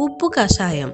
ఉప్పు కషాయం.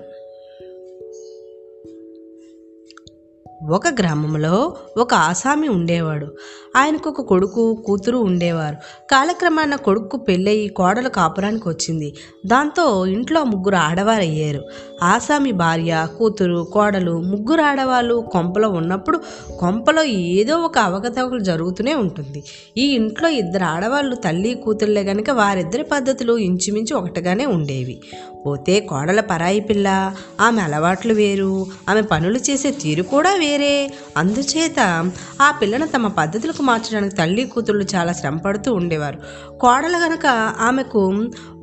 ఒక గ్రామంలో ఒక ఆసామి ఉండేవాడు. ఆయనకు ఒక కొడుకు కూతురు ఉండేవారు. కాలక్రమాన కొడుకు పెళ్ళయి కోడలు కాపురానికి వచ్చింది. దాంతో ఇంట్లో ముగ్గురు ఆడవారు అయ్యారు ఆసామి భార్య కూతురు కోడలు ముగ్గురు ఆడవాళ్ళు కొంపలో ఉన్నప్పుడు కొంపలో ఏదో ఒక అవకతవకలు జరుగుతూనే ఉంటుంది. ఈ ఇంట్లో ఇద్దరు ఆడవాళ్ళు తల్లి కూతుర్లే గనుక వారిద్దరి పద్ధతులు ఇంచుమించు ఒకటిగానే ఉండేవి. పోతే కోడల పరాయి పిల్ల ఆమె అలవాట్లు వేరు ఆమె పనులు చేసే తీరు కూడా వేరే. అందుచేత ఆ పిల్లను తమ పద్ధతులకు మార్చడానికి తల్లి కూతుళ్ళు చాలా శ్రమ పడుతూ ఉండేవారు. కోడలు గనక ఆమెకు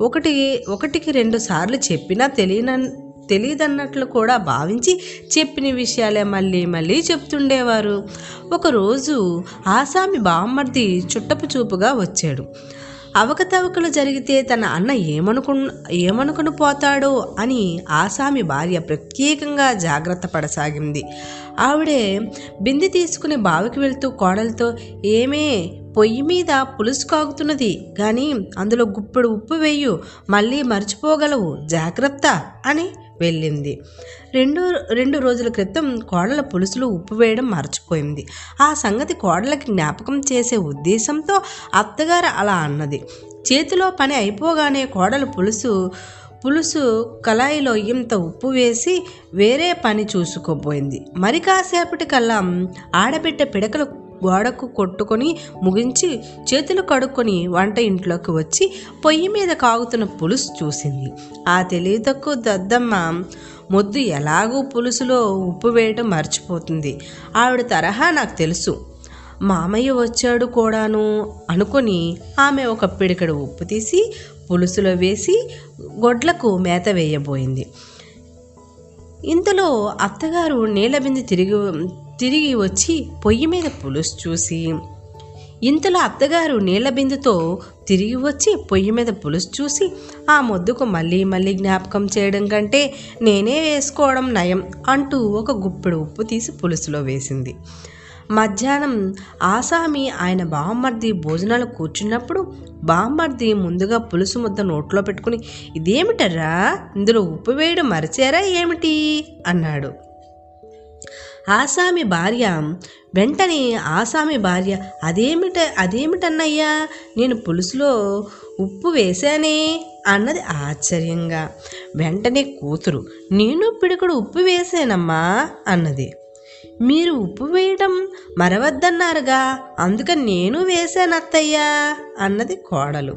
ఒకటి ఒకటికి రెండు సార్లు చెప్పినా తెలియన తెలియదన్నట్లు కూడా భావించి చెప్పిన విషయాలే మళ్ళీ మళ్ళీ చెప్తుండేవారు. ఒకరోజు ఆసామి బామ్మర్ది చుట్టపు చూపుగా వచ్చాడు. అవకతవకలు జరిగితే తన అన్న ఏమనుకు ఏమనుకుని పోతాడో అని ఆసామి భార్య ప్రత్యేకంగా జాగ్రత్త పడసాగింది. ఆవిడే బిందె తీసుకుని బావికి వెళ్తూ కోడలతో ఏమే పొయ్యి మీద పులుసు కాగుతున్నది కానీ అందులో గుప్పెడు ఉప్పు వేయు మళ్ళీ మర్చిపోగలవు జాగ్రత్త అని వెళ్ళింది. రెండు రెండు రోజుల క్రితం కోడల పులుసులో ఉప్పు వేయడం మర్చిపోయింది. ఆ సంగతి కోడలకి జ్ఞాపకం చేసే ఉద్దేశంతో అత్తగారు అలా అన్నది. చేతిలో పని అయిపోగానే కోడలు పులుసు పులుసు కళాయిలో ఇంత ఉప్పు వేసి వేరే పని చూసుకోబోయింది. మరి కాసేపటికల్లా ఆడబిడ్డ పిడకలు గోడకు కొట్టుకొని ముగించి చేతులు కడుక్కొని వంట ఇంట్లోకి వచ్చి పొయ్యి మీద కాగుతున్న పులుసు చూసింది. ఆ తెలివి తక్కువ దద్దమ్మ మొద్దు ఎలాగూ పులుసులో ఉప్పు వేయటం మర్చిపోతుంది. ఆవిడ తరహా నాకు తెలుసు. మామయ్య వచ్చాడు కూడాను అనుకొని ఆమె ఒక పిడికడు ఉప్పు తీసి పులుసులో వేసి గొడ్లకు మేత వేయబోయింది. ఇంతలో అత్తగారు నీళ్ళ బింది తిరిగి తిరిగి వచ్చి పొయ్యి మీద పులుసు చూసి ఇంతలో అత్తగారు నీళ్ళ బిందుతో తిరిగి వచ్చి పొయ్యి మీద పులుసు చూసి ఆ మొద్దుకు మళ్ళీ మళ్ళీ జ్ఞాపకం చేయడం కంటే నేనే వేసుకోవడం నయం అంటూ ఒక గుప్పెడు ఉప్పు తీసి పులుసులో వేసింది. మధ్యాహ్నం ఆసామి ఆయన బామ్మర్ది భోజనాలు కూర్చున్నప్పుడు బామ్మర్ది ముందుగా పులుసు ముద్ద నోట్లో పెట్టుకుని ఇదేమిటరా ఇందులో ఉప్పు వేయడం మరిచారా? ఏమిటి? అన్నాడు. ఆసామి భార్య వెంటనే ఆసామి భార్య అదేమిట అదేమిటన్నయ్యా నేను పులుసులో ఉప్పు వేశానే? అన్నది ఆశ్చర్యంగా. వెంటనే కూతురు నేను పిడికడు ఉప్పు వేసానమ్మా అన్నది. మీరు ఉప్పు వేయడం మరవద్దన్నారుగా అందుకని నేను వేశాను అత్తయ్యా అన్నది కోడలు.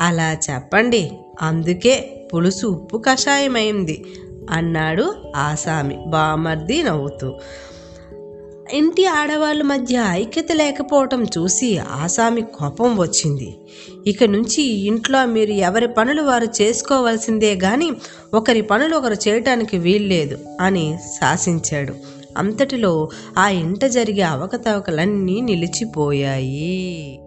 అలా చెప్పండి అందుకే పులుసు ఉప్పు కషాయమైంది అన్నాడు ఆసామి. బామర్ది నవ్వుతూ. ఇంటి ఆడవాళ్ళ మధ్య ఐక్యత లేకపోవటం చూసి ఆసామి కోపం వచ్చింది. ఇక నుంచి ఇంట్లో మీరు ఎవరి పనులు వారు చేసుకోవాల్సిందే కానీ ఒకరి పనులు ఒకరు చేయటానికి వీల్లేదు అని శాసించాడు. అంతటిలో ఆ ఇంట జరిగే అవకతవకలన్నీ నిలిచిపోయాయి.